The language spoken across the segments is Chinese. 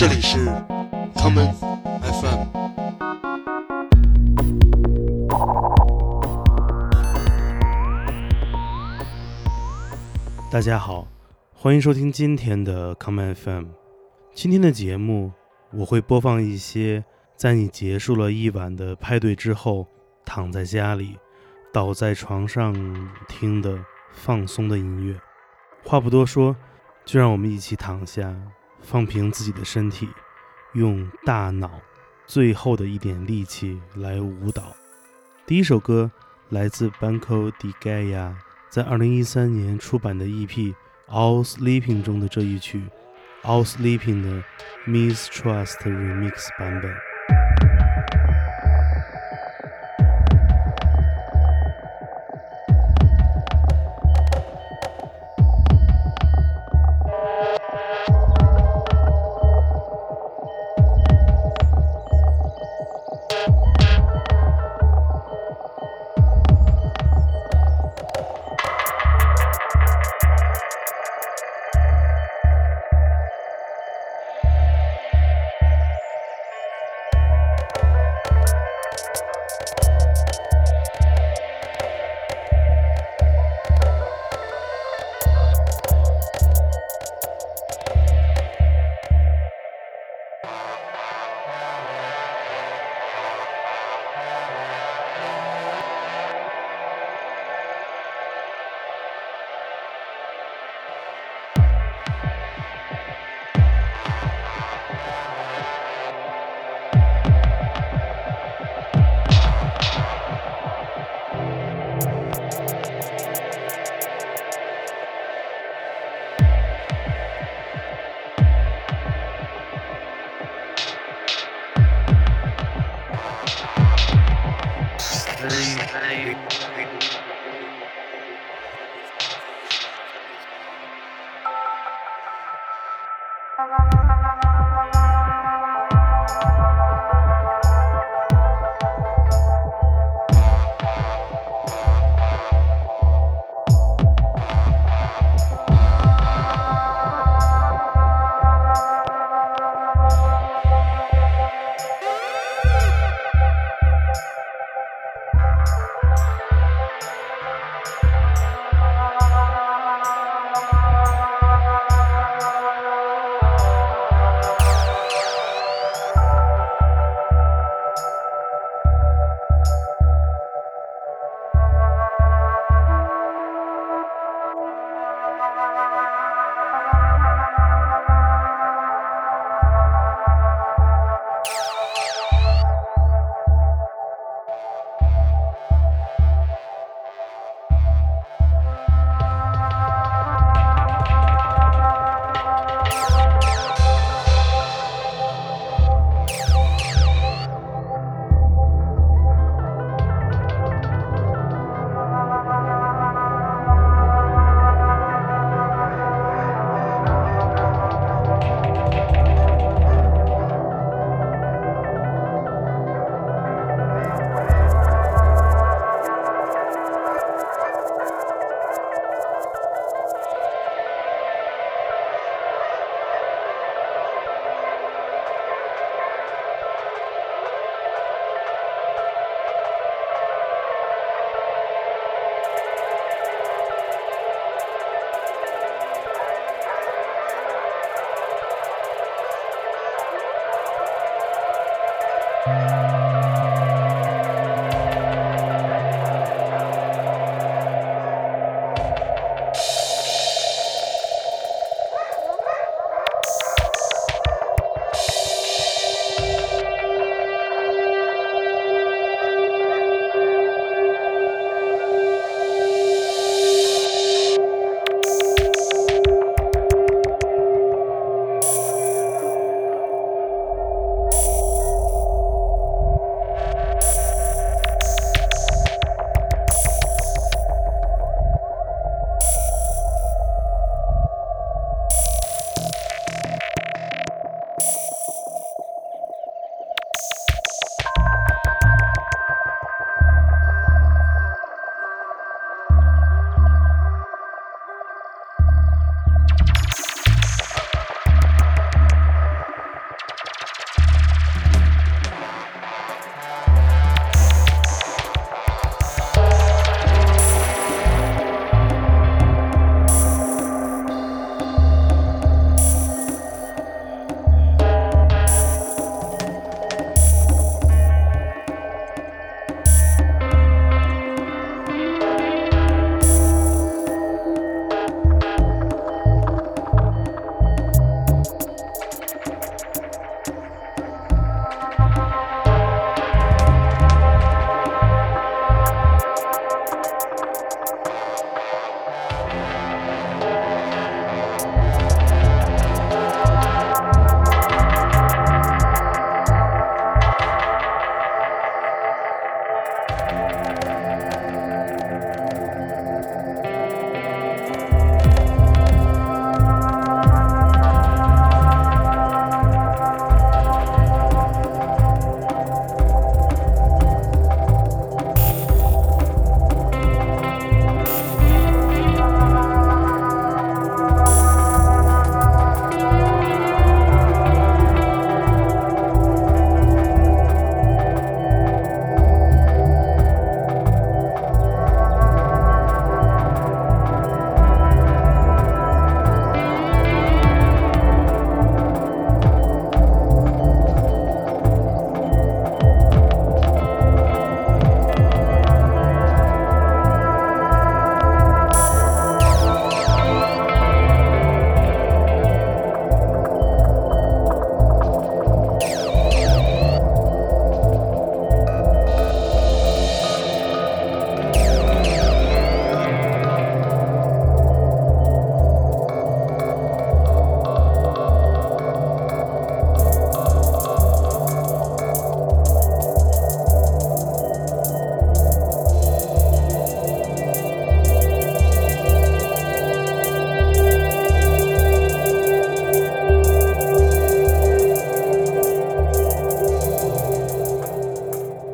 这里是 common FM。大家好，欢迎收听今天的 common FM。今天的节目我会播放一些在你结束了一晚的派对之后，躺在家里，倒在床上听的放松的音乐。话不多说，就让我们一起躺下，放平自己的身体，用大脑最后的一点力气来舞蹈。第一首歌来自 Banco di Gaia 在2013年出版的 EP《All Sleeping》中的这一曲《All Sleeping》的 Mistrust Remix 版本。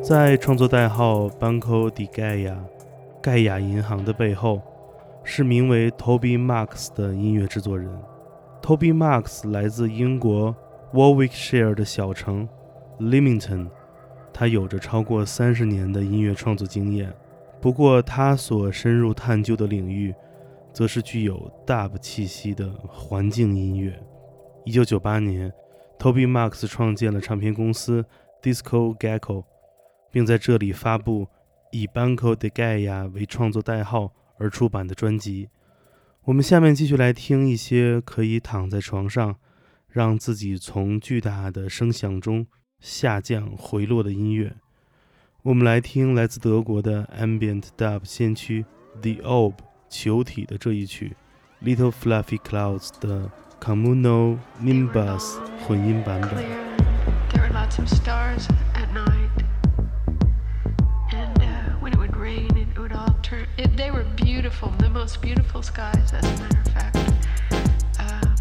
在创作代号 Banco di Gaia（ 盖亚银行）的背后，是名为 Toby Marks 的音乐制作人。Toby Marks 来自英国 Warwickshire 的小城 Leamington，他有着超过三十年的音乐创作经验。不过，他所深入探究的领域，则是具有 Dub 气息的环境音乐。一九九八年，Toby Marks 创建了唱片公司 Disco Gecko。并在这里发布以 Banco de Gaia 为创作代号而出版的专辑。我们下面继续来听一些可以躺在床上，让自己从巨大的声响中下降回落的音乐。我们来听来自德国的 Ambient Dub 先驱 The Orb 球体的这一曲，Little Fluffy Clouds 的 Communal Nimbus 混音版本。Beautiful, the most beautiful skies, as a matter of fact. Uh,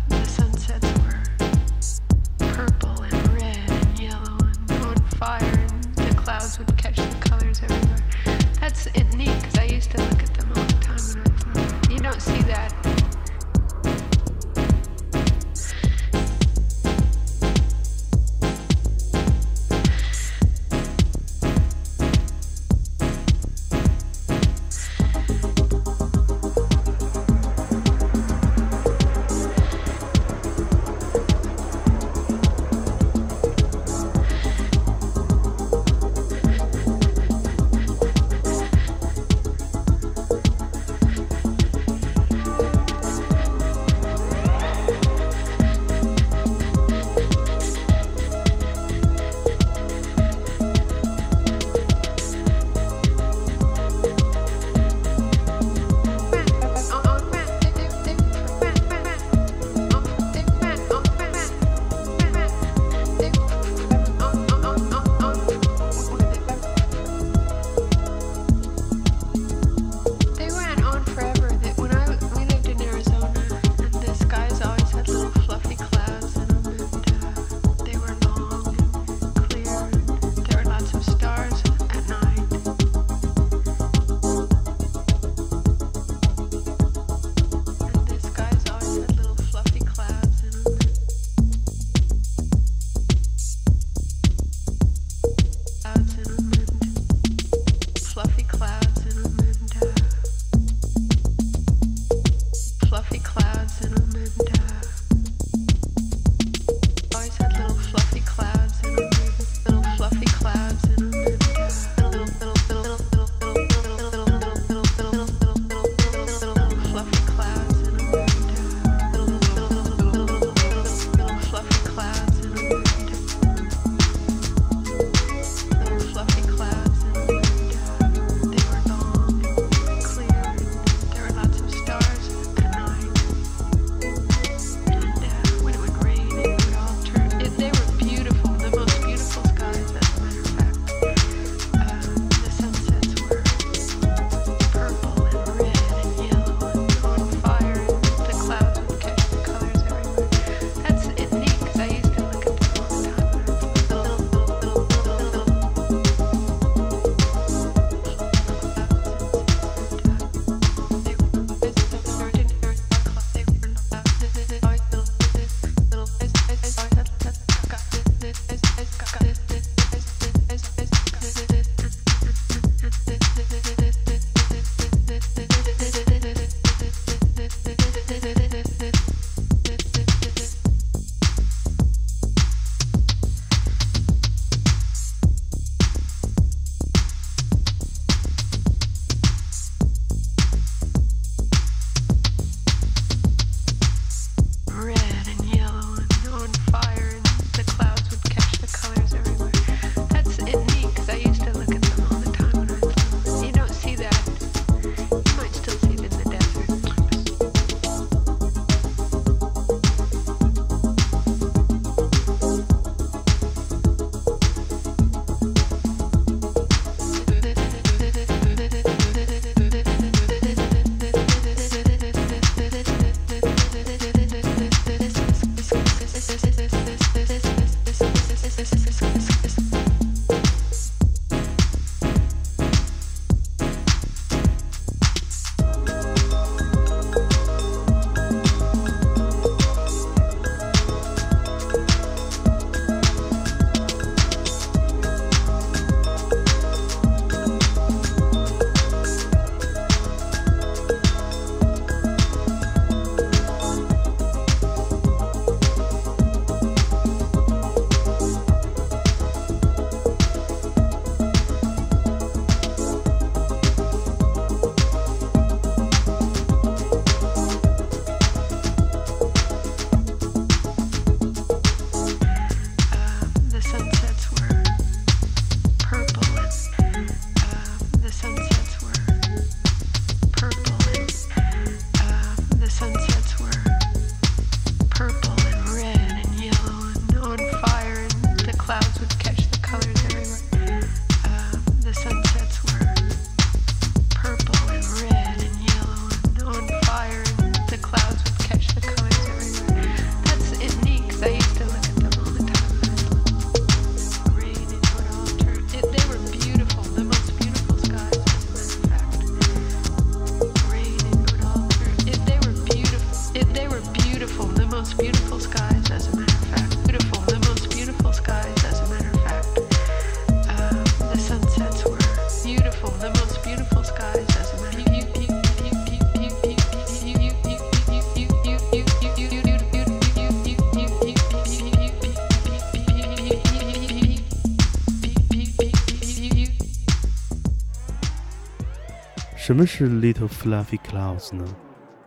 什么是 little fluffy clouds 呢？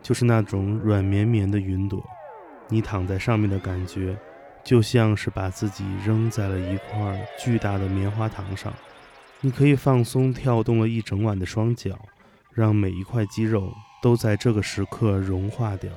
就是那种软绵绵的云朵，你躺在上面的感觉，就像是把自己扔在了一块巨大的棉花糖上。你可以放松跳动了一整晚的双脚，让每一块肌肉都在这个时刻融化掉。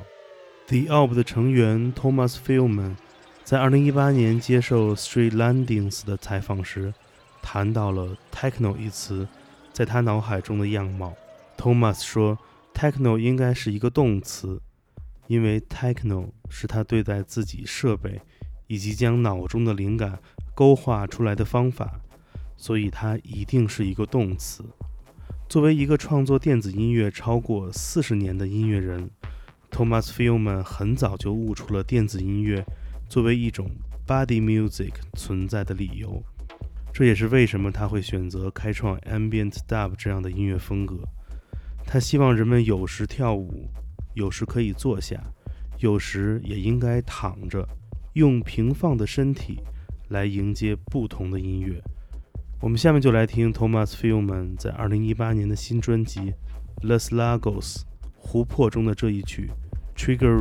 The Orb 的成员 Thomas Fillman 在2018年接受 Street Landings 的采访时，谈到了 “techno” 一词在他脑海中的样貌。Thomas 说，“techno” 应该是一个动词，因为 “techno” 是他对待自己设备以及将脑中的灵感勾画出来的方法。所以它一定是一个动词。作为一个创作电子音乐超过四十年的音乐人，Thomas Fillman 很早就悟出了电子音乐作为一种 body music 存在的理由。这也是为什么他会选择开创 ambient dub 这样的音乐风格。他希望人们有时跳舞，有时可以坐下，有时也应该躺着，用平放的身体来迎接不同的音乐。我们下面就来听 Thomas Fillman 在2018年的新专辑《Los Lagos》湖泊中的这一曲《Trigger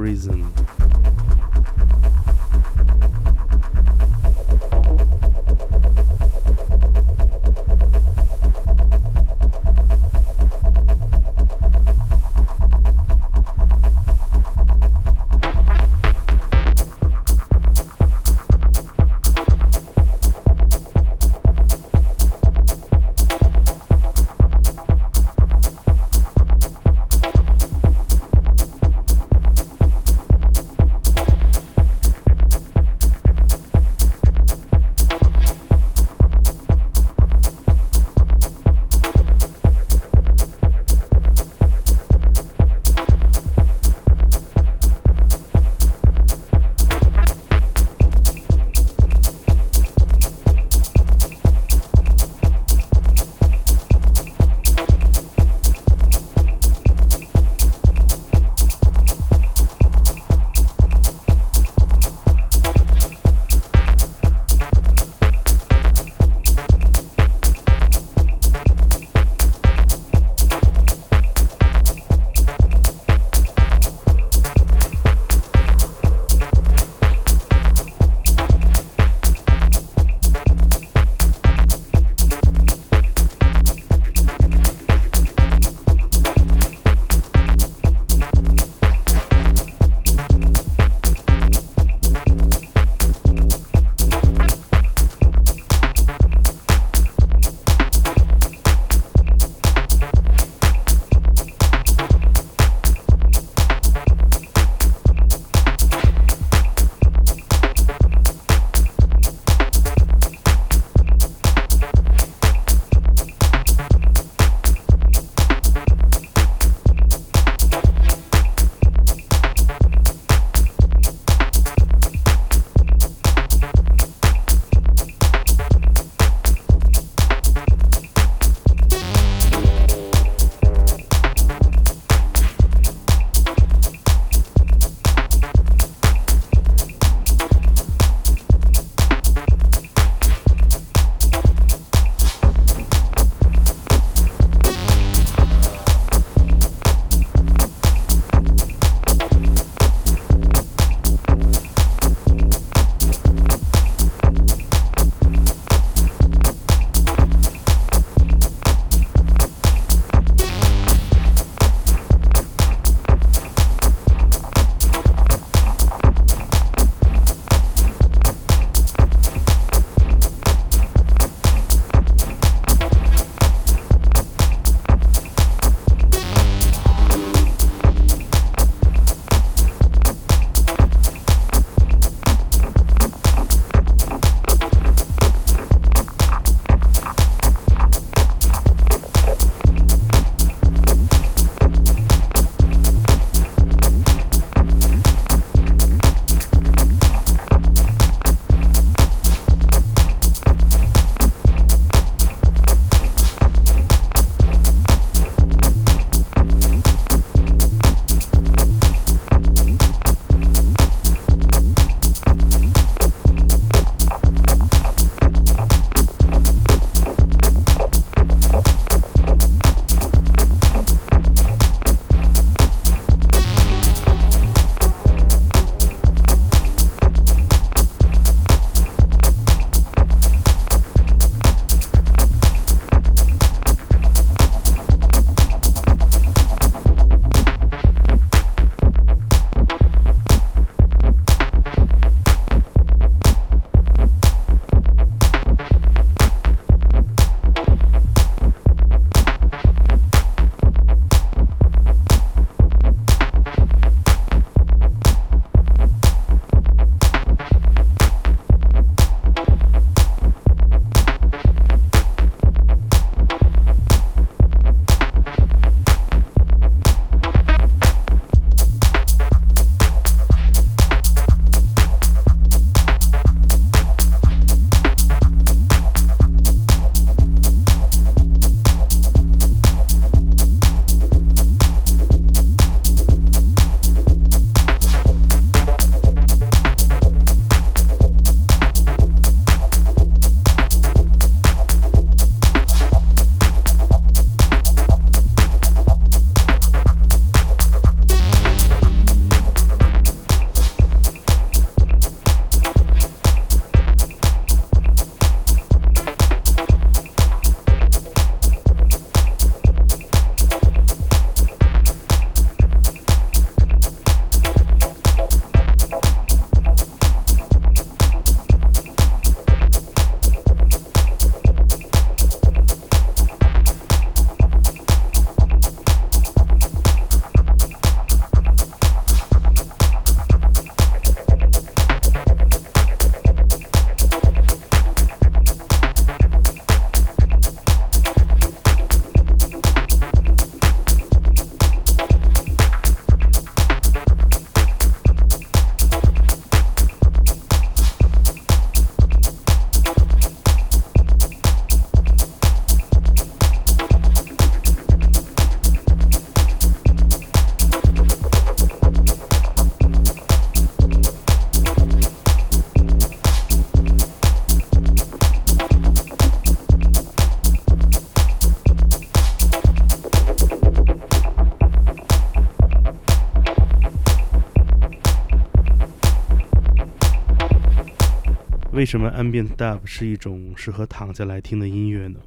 为什么 Ambient Dub 是一种适合躺下来听的音乐呢？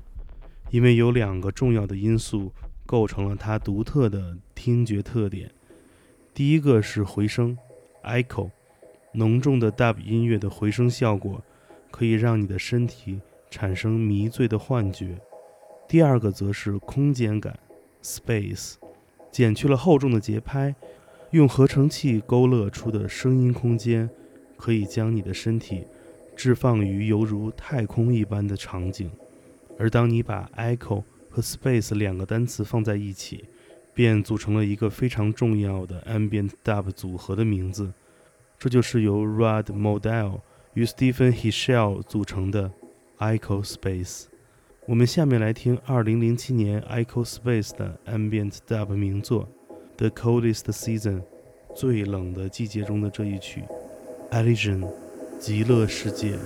因为有两个重要的因素构成了它独特的听觉特点。第一个是回声 （echo），浓重的 Dub 音乐的回声效果可以让你的身体产生迷醉的幻觉。第二个则是空间感 （space），减去了厚重的节拍，用合成器勾勒出的声音空间，可以将你的身体置放于犹如太空一般的场景。而当你把 echo 和 space 两个单词放在一起，便组成了一个非常重要的 ambient dub 组合的名字。这就是由 Rod Model 与 Stephen Hichel 组成的 Echo Space。我们下面来听2007年 Echo Space 的 ambient dub 名作《The Coldest Season》最冷的季节中的这一曲《Elysian》极乐世界。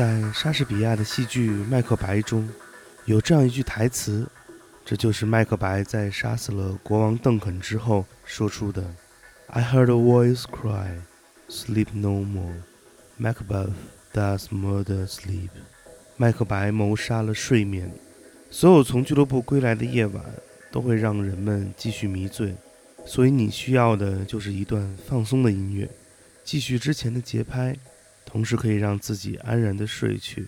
在莎士比亚的戏剧《麦克白》中，有这样一句台词，这就是麦克白在杀死了国王邓肯之后说出的：“I heard a voice cry, sleep no more. Macbeth does murder sleep.” 麦克白谋杀了睡眠。所有从俱乐部归来的夜晚都会让人们继续迷醉，所以你需要的就是一段放松的音乐，继续之前的节拍。同时可以让自己安然的睡去。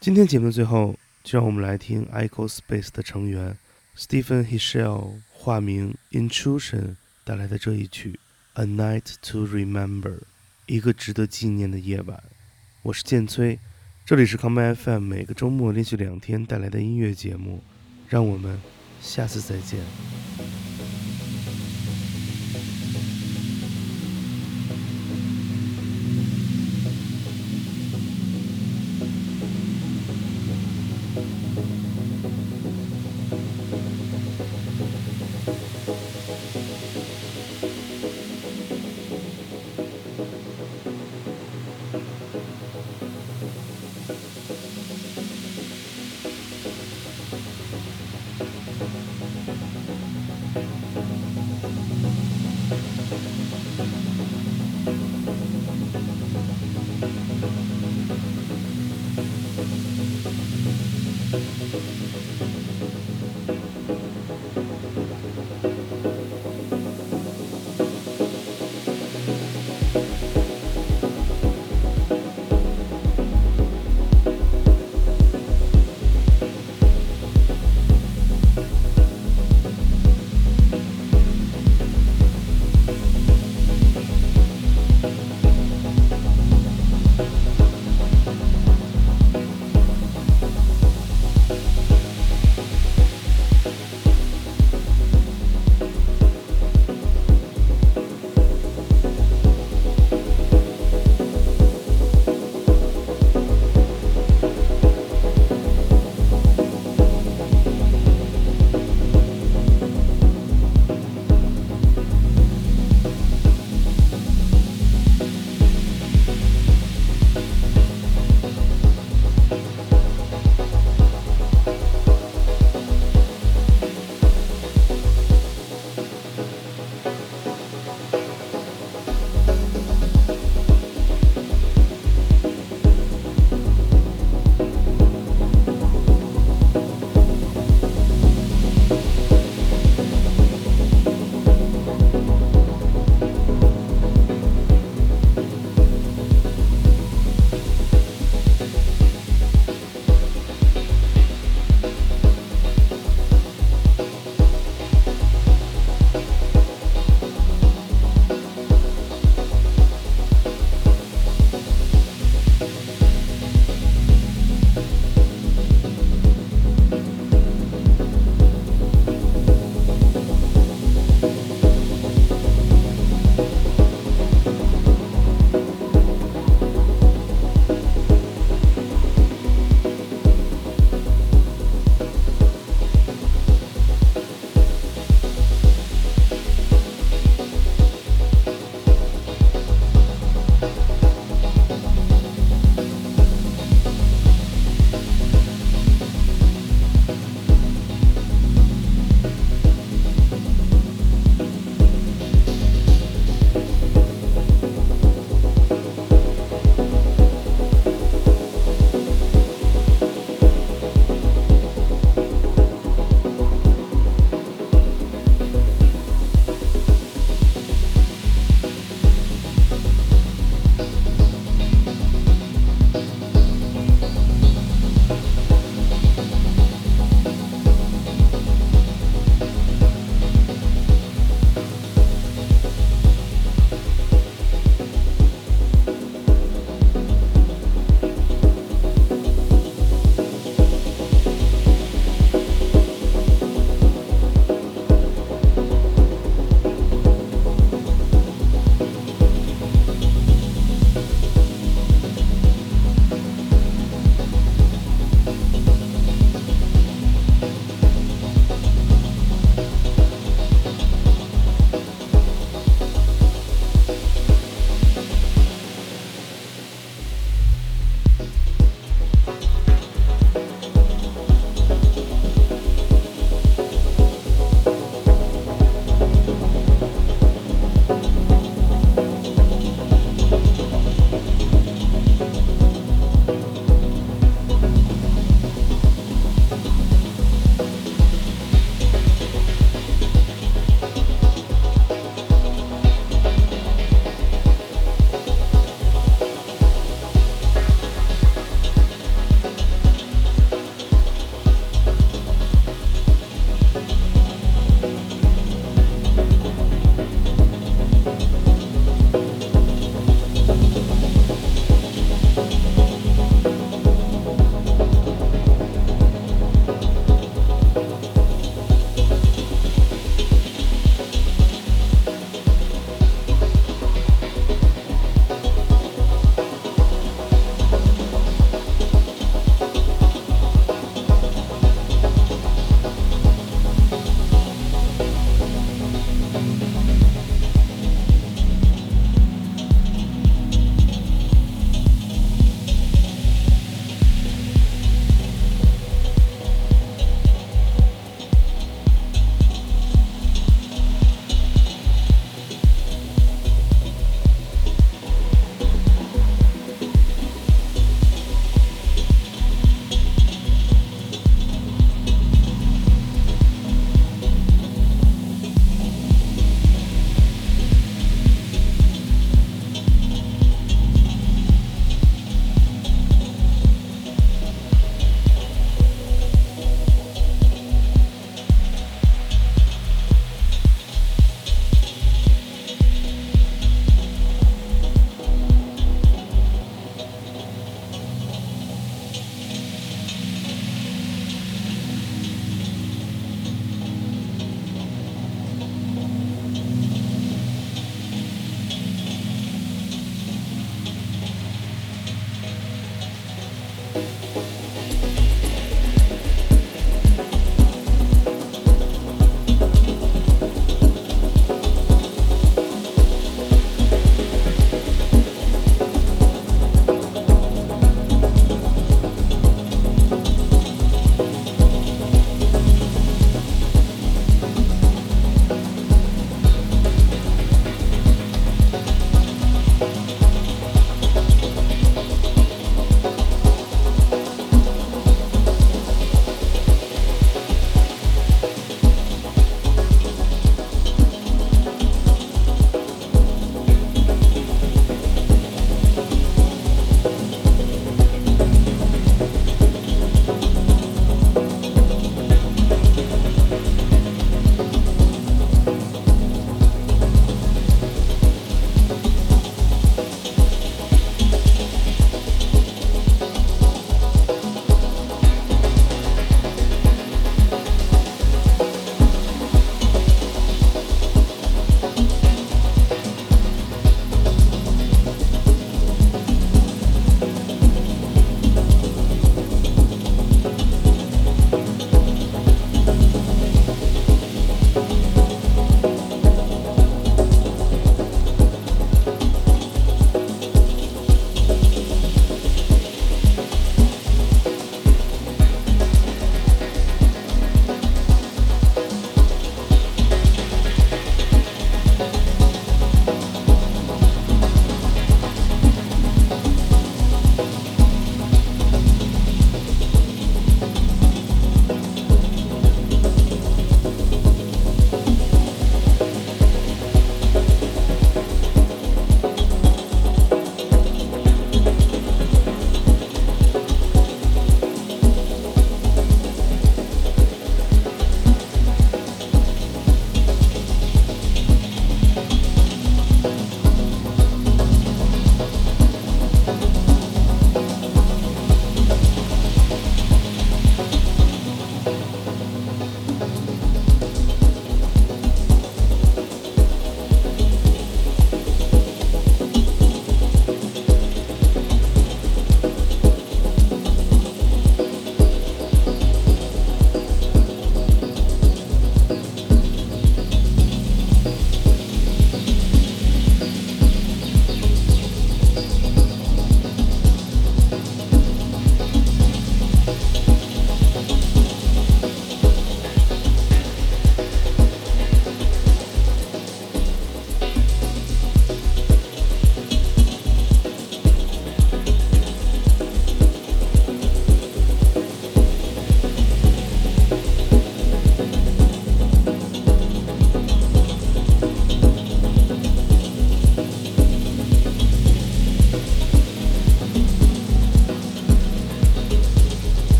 今天节目的最后，就让我们来听 Echo Space 的成员 Stephen Hishel 化名 Intrusion 带来的这一曲《A Night to Remember》，一个值得纪念的夜晚。我是剑崔，这里是 Come FM，每个周末连续两天带来的音乐节目。让我们下次再见。